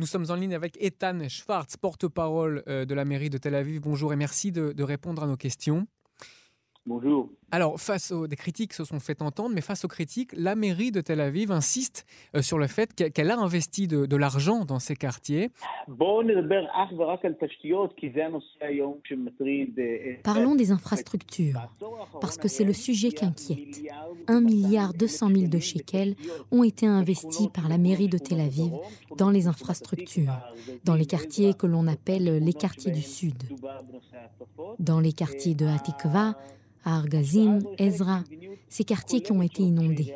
Nous sommes en ligne avec Ethan Schwartz, porte-parole euh, de la mairie de Tel Aviv. Bonjour et merci de, de répondre à nos questions. Bonjour. Alors, face aux des critiques se sont fait entendre, mais face aux critiques, la mairie de Tel Aviv insiste euh, sur le fait qu'elle qu'elle a investi de, de l'argent dans ces quartiers. Parlons des infrastructures, parce que c'est le sujet qui inquiète. 1 milliard 200 000 de shekels ont été investis par la mairie de Tel Aviv dans les infrastructures, dans les quartiers que l'on appelle les quartiers du Sud, dans les quartiers de Hatikva, Argazim, Ezra, ces quartiers qui ont été inondés.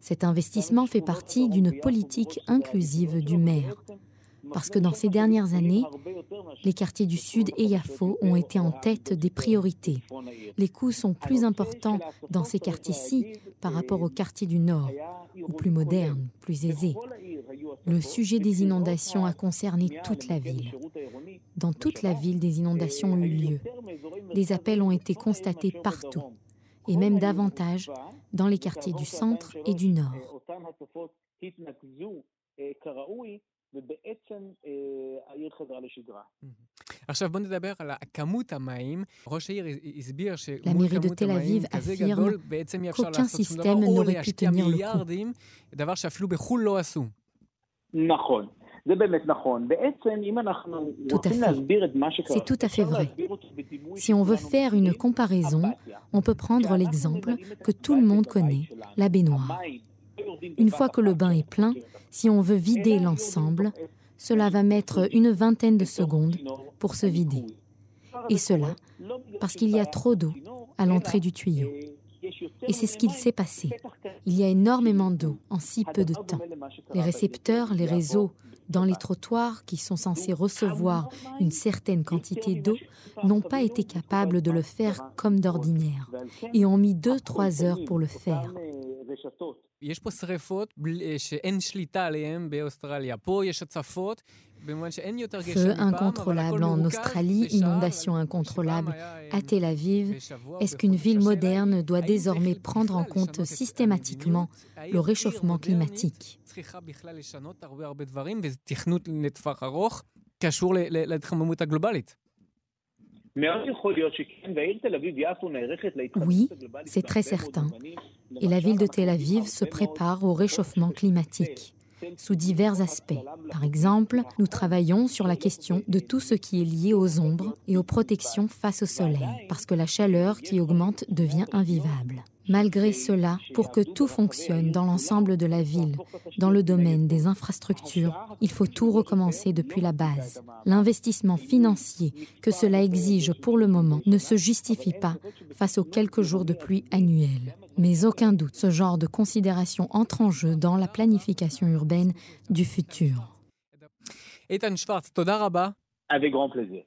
Cet investissement fait partie d'une politique inclusive du maire, parce que dans ces dernières années, les quartiers du Sud et Yafo ont été en tête des priorités. Les coûts sont plus importants dans ces quartiers-ci par rapport aux quartiers du Nord, ou plus modernes, plus aisés. Le sujet des inondations a concerné toute la ville. Dans toute la ville, des inondations ont eu lieu. Des appels ont été constatés partout, et même davantage dans les quartiers du centre et du nord. La mairie de Tel Aviv affirme qu'aucun système n'aurait pu tenir le coup. Tout à fait. C'est tout à fait vrai. Si on veut faire une comparaison, on peut prendre l'exemple que tout le monde connaît, la baignoire. Une fois que le bain est plein, si on veut vider l'ensemble, cela va mettre une vingtaine de secondes pour se vider. Et cela parce qu'il y a trop d'eau à l'entrée du tuyau. Et c'est ce qu'il s'est passé. Il y a énormément d'eau en si peu de temps. Les récepteurs, les réseaux dans les trottoirs qui sont censés recevoir une certaine quantité d'eau n'ont pas été capables de le faire comme d'ordinaire et ont mis 2-3 heures pour le faire. Feu incontrôlable en Australie, inondation incontrôlable à Tel Aviv. Est-ce qu'une ville moderne doit désormais prendre en compte systématiquement le réchauffement climatique? Oui, c'est très certain. Et la ville de Tel Aviv se prépare au réchauffement climatique sous divers aspects. Par exemple, nous travaillons sur la question de tout ce qui est lié aux ombres et aux protections face au soleil, parce que la chaleur qui augmente devient invivable. Malgré cela, pour que tout fonctionne dans l'ensemble de la ville, dans le domaine des infrastructures, il faut tout recommencer depuis la base. L'investissement financier que cela exige pour le moment ne se justifie pas face aux quelques jours de pluie annuels. Mais aucun doute, ce genre de considération entre en jeu dans la planification urbaine du futur. Ethan Schwartz, Avec grand plaisir.